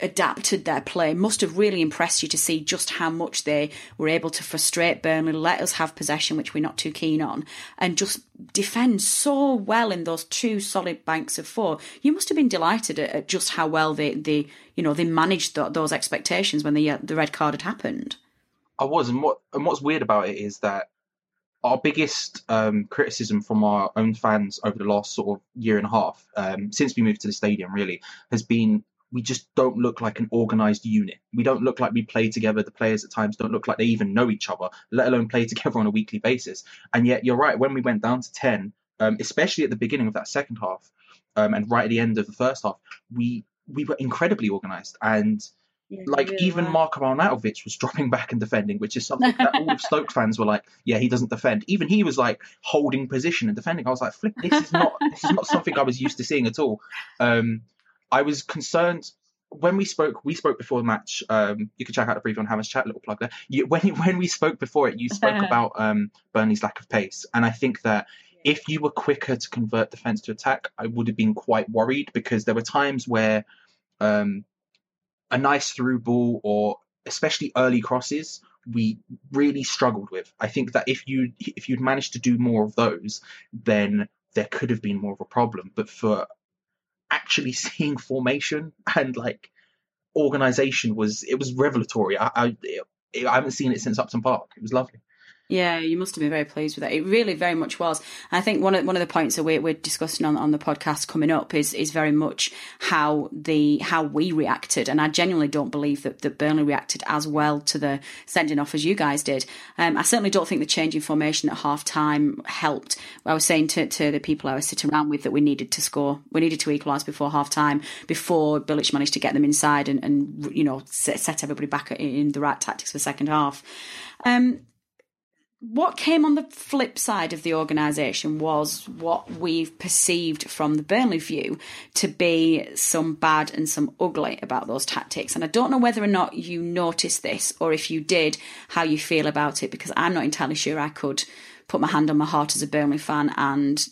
adapted their play must have really impressed you to see just how much they were able to frustrate Burnley, let us have possession, which we're not too keen on, and just defend so well in those two solid banks of four. You must have been delighted at, at just how well they, they, you know, they managed th- those expectations when the uh, the red card had happened. I was, and what and what's weird about it is that our biggest um, criticism from our own fans over the last sort of year and a half, um, since we moved to the stadium, really, has been we just don't look like an organized unit. We don't look like we play together. The players at times don't look like they even know each other, let alone play together on a weekly basis. And yet, you're right. When we went down to ten, um, especially at the beginning of that second half, um, and right at the end of the first half, we we were incredibly organized and like even Marko Arnautovic was dropping back and defending, which is something that all of Stoke fans were like, yeah, he doesn't defend. Even he was like holding position and defending. I was like, flip, this is not this is not something I was used to seeing at all. Um, I was concerned when we spoke. We spoke before the match. Um, you can check out the preview on Hammers Chat, little plug there. You, when when we spoke before it, you spoke about um, Burnley's lack of pace, and I think that if you were quicker to convert defense to attack, I would have been quite worried because there were times where um, a nice through ball or especially early crosses we really struggled with. I think that if you if you'd managed to do more of those, then there could have been more of a problem. But for actually seeing formation and like organization was it was revelatory. I I, I haven't seen it since Upton Park. It was lovely. Yeah, you must have been very pleased with that. It really very much was. I think one of one of the points that we're, we're discussing on, on the podcast coming up is is very much how the how we reacted. And I genuinely don't believe that, that Burnley reacted as well to the sending off as you guys did. Um, I certainly don't think the change in formation at half time helped. I was saying to, to the people I was sitting around with that we needed to score, we needed to equalise before half time, before Bilic managed to get them inside and, and you know set, set everybody back in the right tactics for second half. Um, what came on the flip side of the organisation was what we've perceived from the Burnley view to be some bad and some ugly about those tactics. And I don't know whether or not you noticed this, or if you did, how you feel about it, because I'm not entirely sure I could put my hand on my heart as a Burnley fan and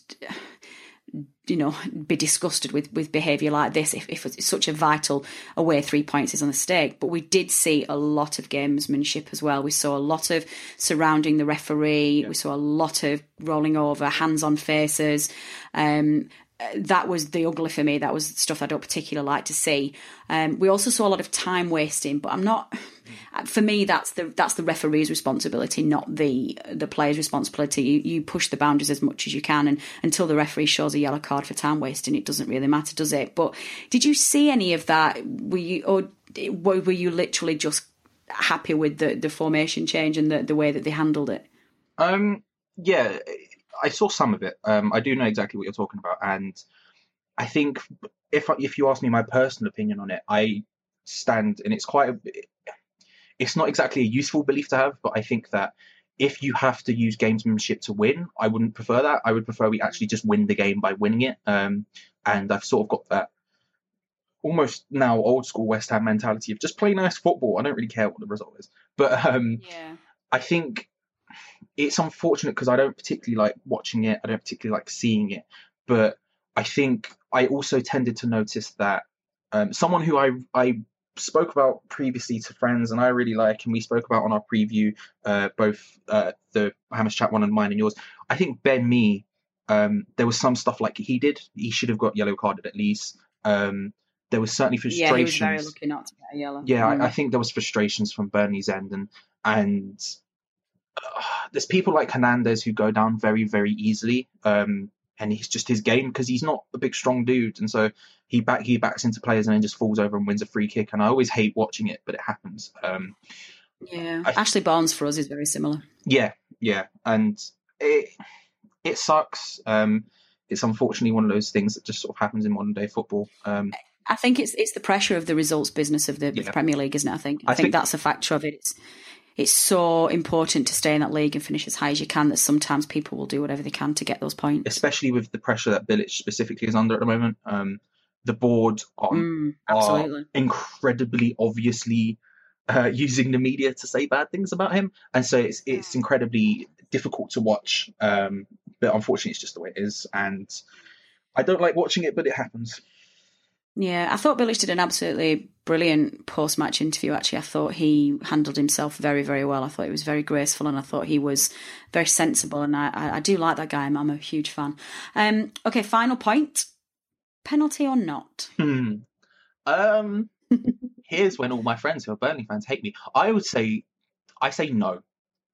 you know, be disgusted with, with behaviour like this if, if it's such a vital away three points is on the stake. But we did see a lot of gamesmanship as well. We saw a lot of surrounding the referee. Yeah. We saw a lot of rolling over, hands on faces. Um, that was the ugly for me. That was stuff I don't particularly like to see. Um, we also saw a lot of time wasting, but I'm not. For me, that's the that's the referee's responsibility, not the the player's responsibility. You, you push the boundaries as much as you can, and until the referee shows a yellow card for time wasting, it doesn't really matter, does it? But did you see any of that? Were you or were you literally just happy with the the formation change and the the way that they handled it? Um. Yeah I saw some of it. Um, I do know exactly what you're talking about, and I think if if you ask me my personal opinion on it, I stand, and it's quite a, it's not exactly a useful belief to have, but I think that if you have to use gamesmanship to win, I wouldn't prefer that. I would prefer we actually just win the game by winning it. Um, and I've sort of got that almost now old school West Ham mentality of just play nice football. I don't really care what the result is, but um, yeah. I think it's unfortunate because I don't particularly like watching it. I don't particularly like seeing it. But I think I also tended to notice that um, someone who I I spoke about previously to friends and I really like, and we spoke about on our preview, uh, both uh, the Hammers chat one and mine and yours. I think Ben Mee, um, there was some stuff like he did. He should have got yellow carded at least. Um, there was certainly frustrations. Yeah, he was very lucky not to get a yellow. Yeah, mm. I, I, think there was frustrations from Burnley's end, and and there's people like Hernandez who go down very, very easily. Um, and he's just his game because he's not a big, strong dude, and so he back he backs into players and then just falls over and wins a free kick. And I always hate watching it, but it happens. Um, yeah, I, Ashley Barnes for us is very similar. Yeah, yeah, and it it sucks. Um, it's unfortunately one of those things that just sort of happens in modern day football. Um, I think it's it's the pressure of the results business of the, yeah. Premier League, isn't it? I think I, I think, think, that's a factor of it. It's it's so important to stay in that league and finish as high as you can that sometimes people will do whatever they can to get those points. Especially with the pressure that Bilic specifically is under at the moment. Um, the board are, mm, are incredibly obviously uh, using the media to say bad things about him, and so it's it's incredibly difficult to watch. Um, but unfortunately, it's just the way it is, and I don't like watching it, but it happens. Yeah, I thought Bilic did an absolutely brilliant post match interview, actually. I thought he handled himself very, very well. I thought he was very graceful and I thought he was very sensible. And I, I, do like that guy. I'm, I'm a huge fan. Um, okay, final point penalty or not? Hmm. Um, here's when all my friends who are Burnley fans hate me. I would say, I say no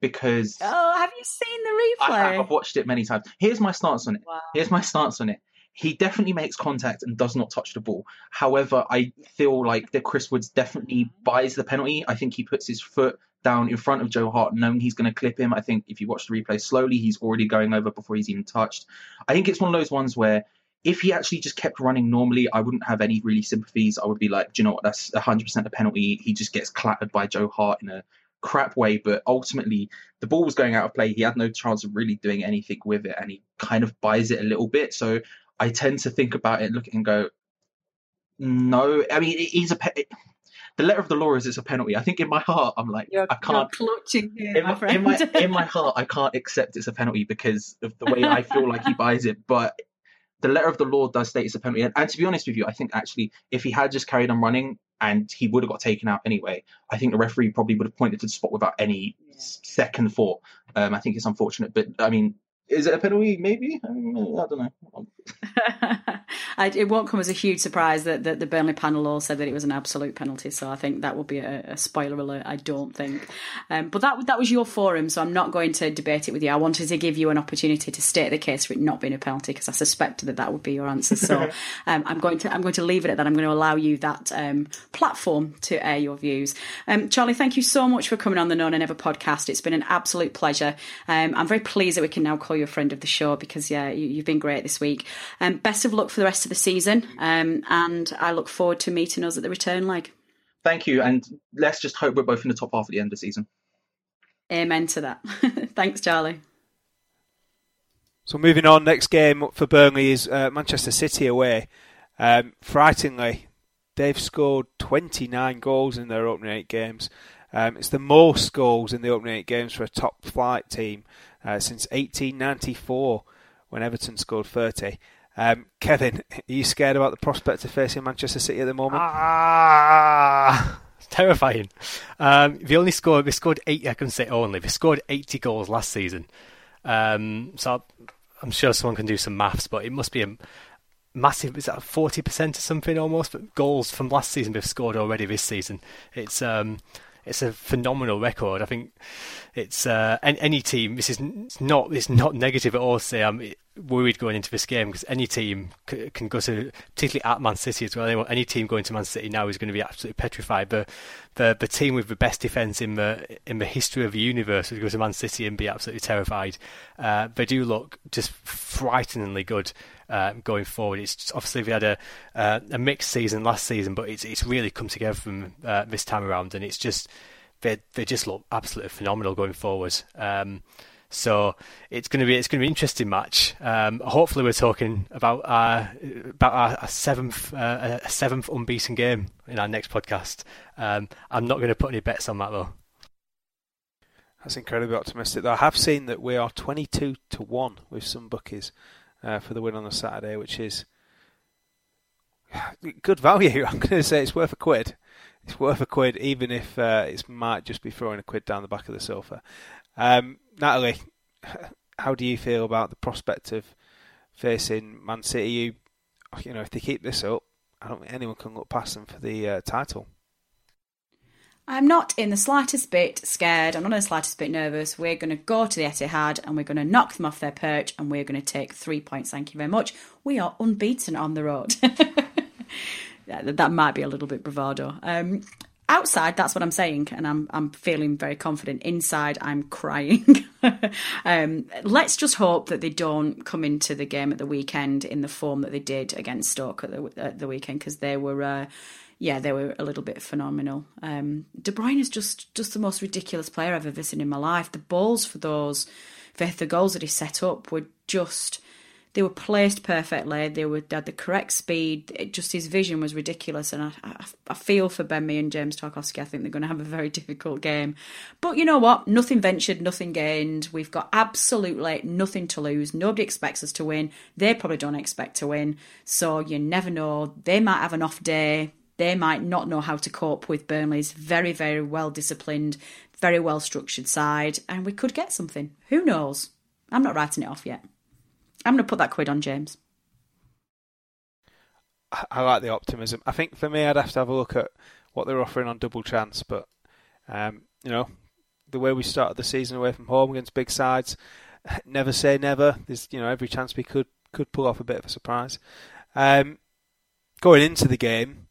because. Oh, have you seen the replay? I have. I've watched it many times. Here's my stance on it. Wow. Here's my stance on it he definitely makes contact and does not touch the ball. However, I feel like that Chris Woods definitely buys the penalty. I think he puts his foot down in front of Joe Hart, knowing he's going to clip him. I think if you watch the replay slowly, he's already going over before he's even touched. I think it's one of those ones where if he actually just kept running normally, I wouldn't have any really sympathies. I would be like, do you know what? That's 100% a penalty. He just gets clattered by Joe Hart in a crap way, but ultimately the ball was going out of play. He had no chance of really doing anything with it, and he kind of buys it a little bit. So I tend to think about it, look and go, no. I mean, he's a. Pe- the letter of the law is it's a penalty. I think in my heart, I'm like, you're, I can't. clutching here, in, my, my, in, my, in my heart, I can't accept it's a penalty because of the way I feel like he buys it. But the letter of the law does state it's a penalty. And, and, to be honest with you, I think actually, if he had just carried on running and he would have got taken out anyway, I think the referee probably would have pointed to the spot without any yeah. second thought. Um, I think it's unfortunate, but I mean, Is it a penalty? Maybe. I, mean, I don't know. I, it won't come as a huge surprise that, that the Burnley panel all said that it was an absolute penalty. So I think that will be a, a spoiler alert. I don't think. Um, but that that was your forum, so I'm not going to debate it with you. I wanted to give you an opportunity to state the case for it not being a penalty because I suspected that that would be your answer. So um, I'm going to I'm going to leave it at that. I'm going to allow you that um, platform to air your views. Um, Charlie, thank you so much for coming on the No Nay Never podcast. It's been an absolute pleasure. Um, I'm very pleased that we can now call you a friend of the show because yeah, you, have been great this week. Um, best of luck for the rest of the season, um, and I look forward to meeting us at the return leg. Thank you, and let's just hope we're both in the top half at the end of the season. Amen to that. Thanks, Charlie. So moving on, next game for Burnley is uh, Manchester City away. Um, frighteningly, they've scored 29 goals in their opening eight games. Um, it's the most goals in the opening eight games for a top flight team uh, since 1894 when Everton scored 30. Um, Kevin, are you scared about the prospect of facing Manchester City at the moment? Ah, terrifying. Um, they only scored. They scored eight. I can say only. They scored 80 goals last season. Um, so I'm sure someone can do some maths, but it must be a massive. Is that 40 percent or something almost? But goals from last season they've scored already this season. It's um, it's a phenomenal record. I think it's uh, any team. This is not it's not negative at all. Say I'm worried going into this game because any team c- can go to, particularly at Man City as well. Any team going to Man City now is going to be absolutely petrified. The the, the team with the best defence in the in the history of the universe would go to Man City and be absolutely terrified. Uh, they do look just frighteningly good. Uh, going forward, it's obviously we had a uh, a mixed season last season, but it's it's really come together from uh, this time around, and it's just they they just look absolutely phenomenal going forward. Um, so it's going to be it's going to be an interesting match. Um, hopefully, we're talking about our about our, seventh uh, a seventh unbeaten game in our next podcast. Um, I'm not going to put any bets on that though. That's incredibly optimistic. Though I have seen that we are 22 to one with some bookies uh, for the win on the Saturday, which is good value. I'm going to say it's worth a quid. It's worth a quid, even if uh, it might just be throwing a quid down the back of the sofa. Um, Natalie, how do you feel about the prospect of facing Man City? You, you know, if they keep this up, I don't think anyone can look past them for the uh, title. I'm not in the slightest bit scared. I'm not in the slightest bit nervous. We're going to go to the Etihad and we're going to knock them off their perch and we're going to take three points. Thank you very much. We are unbeaten on the road. that might be a little bit bravado. Um, outside that's what i'm saying and i'm i'm feeling very confident. Inside i'm crying. Um, let's just hope that they don't come into the game at the weekend in the form that they did against stoke at the, at the weekend because they were uh, yeah they were a little bit phenomenal. Um, de bruyne is just just the most ridiculous player i've ever seen in my life. The balls for those for the goals that he set up were just they were placed perfectly. They were they had the correct speed. It, just his vision was ridiculous, and I, I, I feel for Ben Mee and James Tarkowski. I think they're going to have a very difficult game. But you know what? Nothing ventured, nothing gained. We've got absolutely nothing to lose. Nobody expects us to win. They probably don't expect to win. So you never know. They might have an off day. They might not know how to cope with Burnley's very, very well disciplined, very well structured side, and we could get something. Who knows? I'm not writing it off yet. I'm going to put that quid on James. I like the optimism. I think for me, I'd have to have a look at what they're offering on double chance. But um, you know, the way we started the season away from home against big sides, never say never. There's you know every chance we could could pull off a bit of a surprise. Um, going into the game,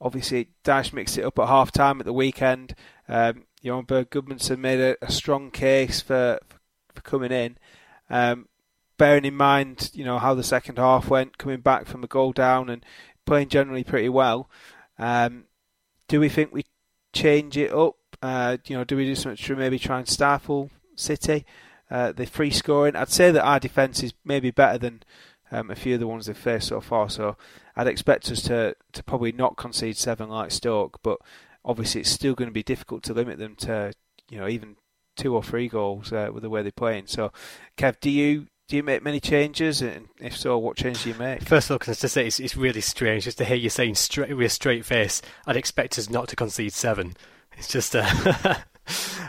obviously Dyche mixed it up at half time at the weekend. Um, Johan Berg Gudmundsson made a, a, strong case for, for coming in. Um, bearing in mind, you know, how the second half went, coming back from a goal down and playing generally pretty well. Um, do we think we change it up? Uh, you know, do we do something to maybe try and stifle City? Uh, the free scoring. I'd say that our defence is maybe better than um, a few of the ones they've faced so far. So I'd expect us to to probably not concede seven like Stoke, but obviously it's still going to be difficult to limit them to you know even two or three goals uh, with the way they're playing. So, Kev, do you do you make many changes? And if so, what changes do you make? First of all, can I just say it's, it's really strange just to hear you saying straight with a straight face, I'd expect us not to concede seven. It's just, uh,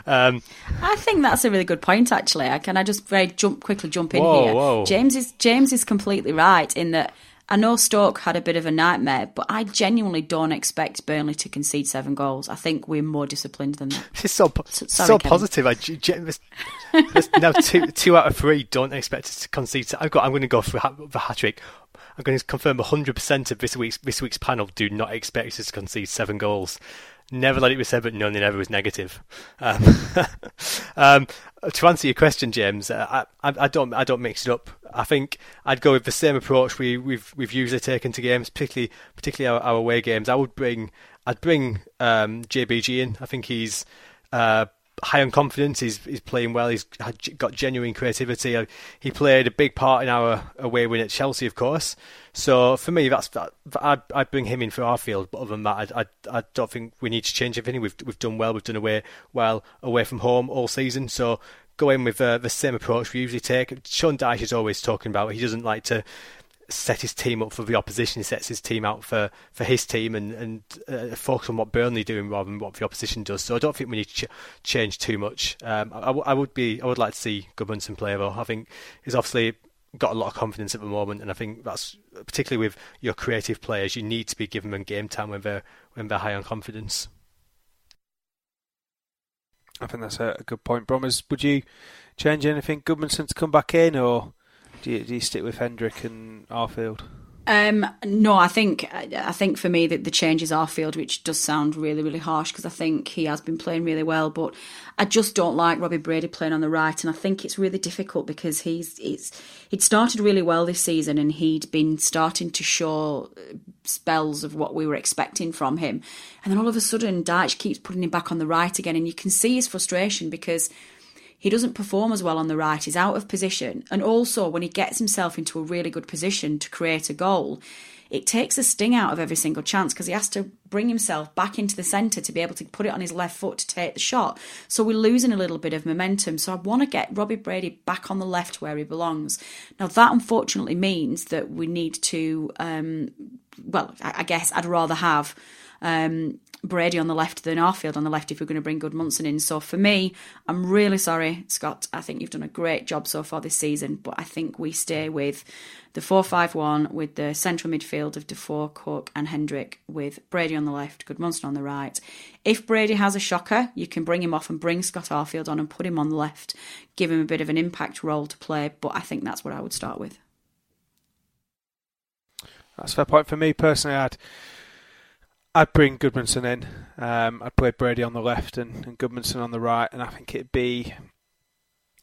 Um, I think that's a really good point. Actually, can I just very jump quickly jump in Whoa, here? whoa. James is James is completely right in that. I know Stoke had a bit of a nightmare, but I genuinely don't expect Burnley to concede seven goals. I think we're more disciplined than that. Is so po- S- sorry, so positive. I, there's, there's now two two out of three don't expect us to concede. I've got. I'm going to go for the hat trick. I'm going to confirm 100 percent of this week's this week's panel do not expect us to concede seven goals. Never let it be said, but none ever was negative. Um, um, to answer your question, James, uh, I, I, I don't I don't mix it up. I think I'd go with the same approach we, we've we've usually taken to games, particularly particularly our, our away games. I would bring I'd bring um, JBG in. I think he's uh, high on confidence. He's he's playing well. He's got genuine creativity. Uh, He played a big part in our away win at Chelsea, of course. So for me, that's that. I'd, I'd bring him in for Arfield. But other than that, I, I, I don't think we need to change anything. We've we've done well. We've done away well away from home all season. So go in with uh, the same approach we usually take. Sean Dyche is always talking about. He doesn't like to set his team up for the opposition. He sets his team out for, for his team and and uh, focus on what Burnley are doing rather than what the opposition does. So I don't think we need to ch- change too much. Um, I, would be I would like to see Gudmundsson play though. I think he's obviously got a lot of confidence at the moment, and I think that's particularly with your creative players. You need to be giving them game time when they're when they're high on confidence. I think that's a, a good point. Bromers, would you change anything? Gudmundsson to come back in, or do you, do you stick with Hendrick and Arfield? Um, no, I think I think for me that the change is Arfield, which does sound really really harsh because I think he has been playing really well, but I just don't like Robbie Brady playing on the right, and I think it's really difficult because he's it's he'd started really well this season and he'd been starting to show uh, spells of what we were expecting from him, and then all of a sudden Dyche keeps putting him back on the right again, and you can see his frustration because he doesn't perform as well on the right. He's out of position. And also, when he gets himself into a really good position to create a goal, it takes the sting out of every single chance because he has to bring himself back into the centre to be able to put it on his left foot to take the shot. So we're losing a little bit of momentum. So I want to get Robbie Brady back on the left where he belongs. Now, that unfortunately means that we need to, um, well, I guess I'd rather have. Um, Brady on the left than Arfield on the left if we're going to bring Good Gudmundsson in. So for me, I'm really sorry, Scott. I think you've done a great job so far this season, but I think we stay with the 4 5 1 with the central midfield of Defour, Cork, and Hendrick with Brady on the left, Good Gudmundsson on the right. If Brady has a shocker, you can bring him off and bring Scott Arfield on and put him on the left, give him a bit of an impact role to play, but I think that's what I would start with. That's a fair point for me personally. I'd I'd bring Gudmundsson in. Um, I'd play Brady on the left and, and Gudmundsson on the right, and I think it'd be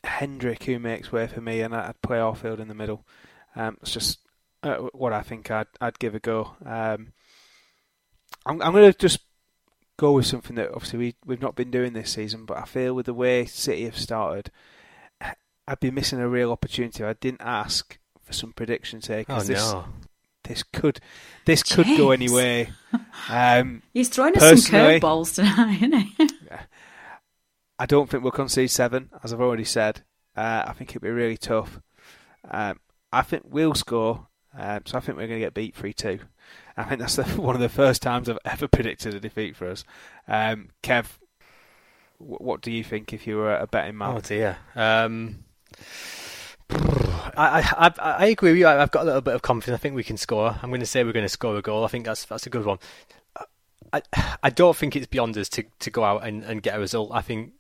Hendrick who makes way for me, and I'd play Arfield in the middle. Um, it's just uh, what I think I'd I'd give a go. Um, I'm I'm going to just go with something that obviously we we've not been doing this season, but I feel with the way City have started, I'd be missing a real opportunity. I didn't ask for some predictions here. Oh, this, no. This could this could go James. anyway. Um, He's throwing us some curveballs tonight, isn't he? I don't think we'll concede seven, as I've already said. Uh, I think it'll be really tough. Um, I think we'll score, um, so I think we're going to get beat 3 2. I think that's the, one of the first times I've ever predicted a defeat for us. Um, Kev, wh- what do you think if you were a betting man? Oh dear. I, I, I agree with you. I've got a little bit of confidence. I think we can score. I'm going to say we're going to score a goal. I think that's that's a good one. I I don't think it's beyond us to, to go out and, and get a result. I think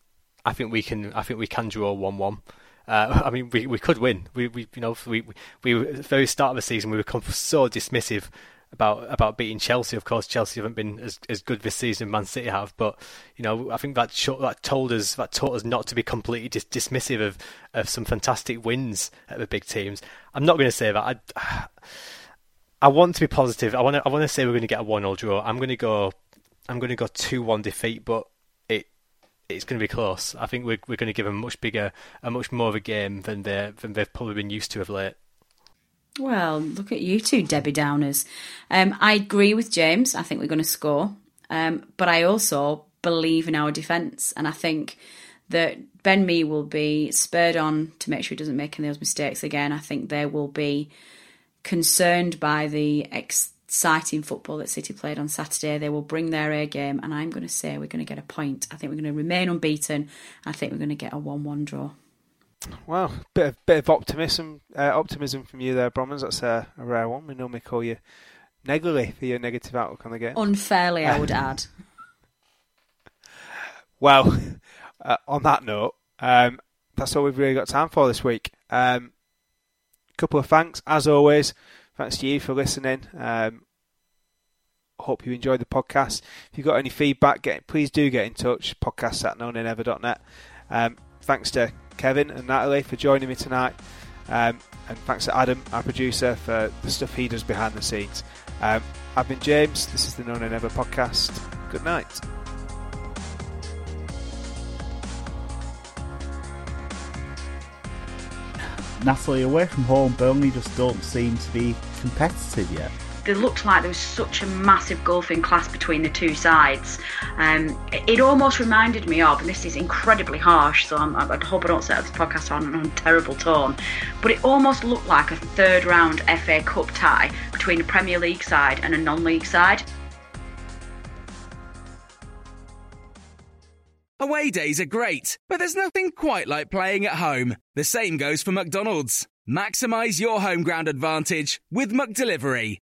I think we can I think we can draw one one. Uh, I mean, we we could win. We we you know we we, we at the very start of the season we were so dismissive about about beating Chelsea. Of course, Chelsea haven't been as as good this season Man City have, but you know I think that that told us that taught us not to be completely dis- dismissive of of some fantastic wins at the big teams. I'm not going to say that. I I want to be positive. I want to I want to say we're going to get a one 0 draw. I'm going to go I'm going to go two one defeat, but it it's going to be close. I think we're we're going to give a much bigger, a much more of a game than they than they've probably been used to of late. Well, look at you two, Debbie Downers. Um, I agree with James. I think we're going to score. Um, but I also believe in our defence. And I think that Ben Mee will be spurred on to make sure he doesn't make any of those mistakes again. I think they will be concerned by the exciting football that City played on Saturday. They will bring their A game, and I'm going to say we're going to get a point. I think we're going to remain unbeaten. I think we're going to get a 1 1 draw. Well, bit of bit of optimism, uh, optimism from you there, Bromers. That's a, a, rare one. We normally call you negatively for your negative outlook on the game. Unfairly, I would add. Well, uh, on that note, um, that's all we've really got time for this week. Um, couple of thanks, as always. Thanks to you for listening. Um, hope you enjoyed the podcast. If you've got any feedback, get please do get in touch. Podcast at nonaynever.net. Um, thanks to Kevin and Natalie for joining me tonight. Um, and thanks to Adam, our producer, for the stuff he does behind the scenes. Um, I've been James. This is the No Nay Never podcast. Good night. Natalie, away from home, Burnley just don't seem to be competitive yet. There looked like there was such a massive gulfing class between the two sides. Um, it almost reminded me of, and this is incredibly harsh, so I'm, i hope I don't set this podcast on a terrible tone, but it almost looked like a third round FA Cup tie between a Premier League side and a non league side. Away days are great, but there's nothing quite like playing at home. The same goes for McDonald's. Maximize your home ground advantage with McDelivery.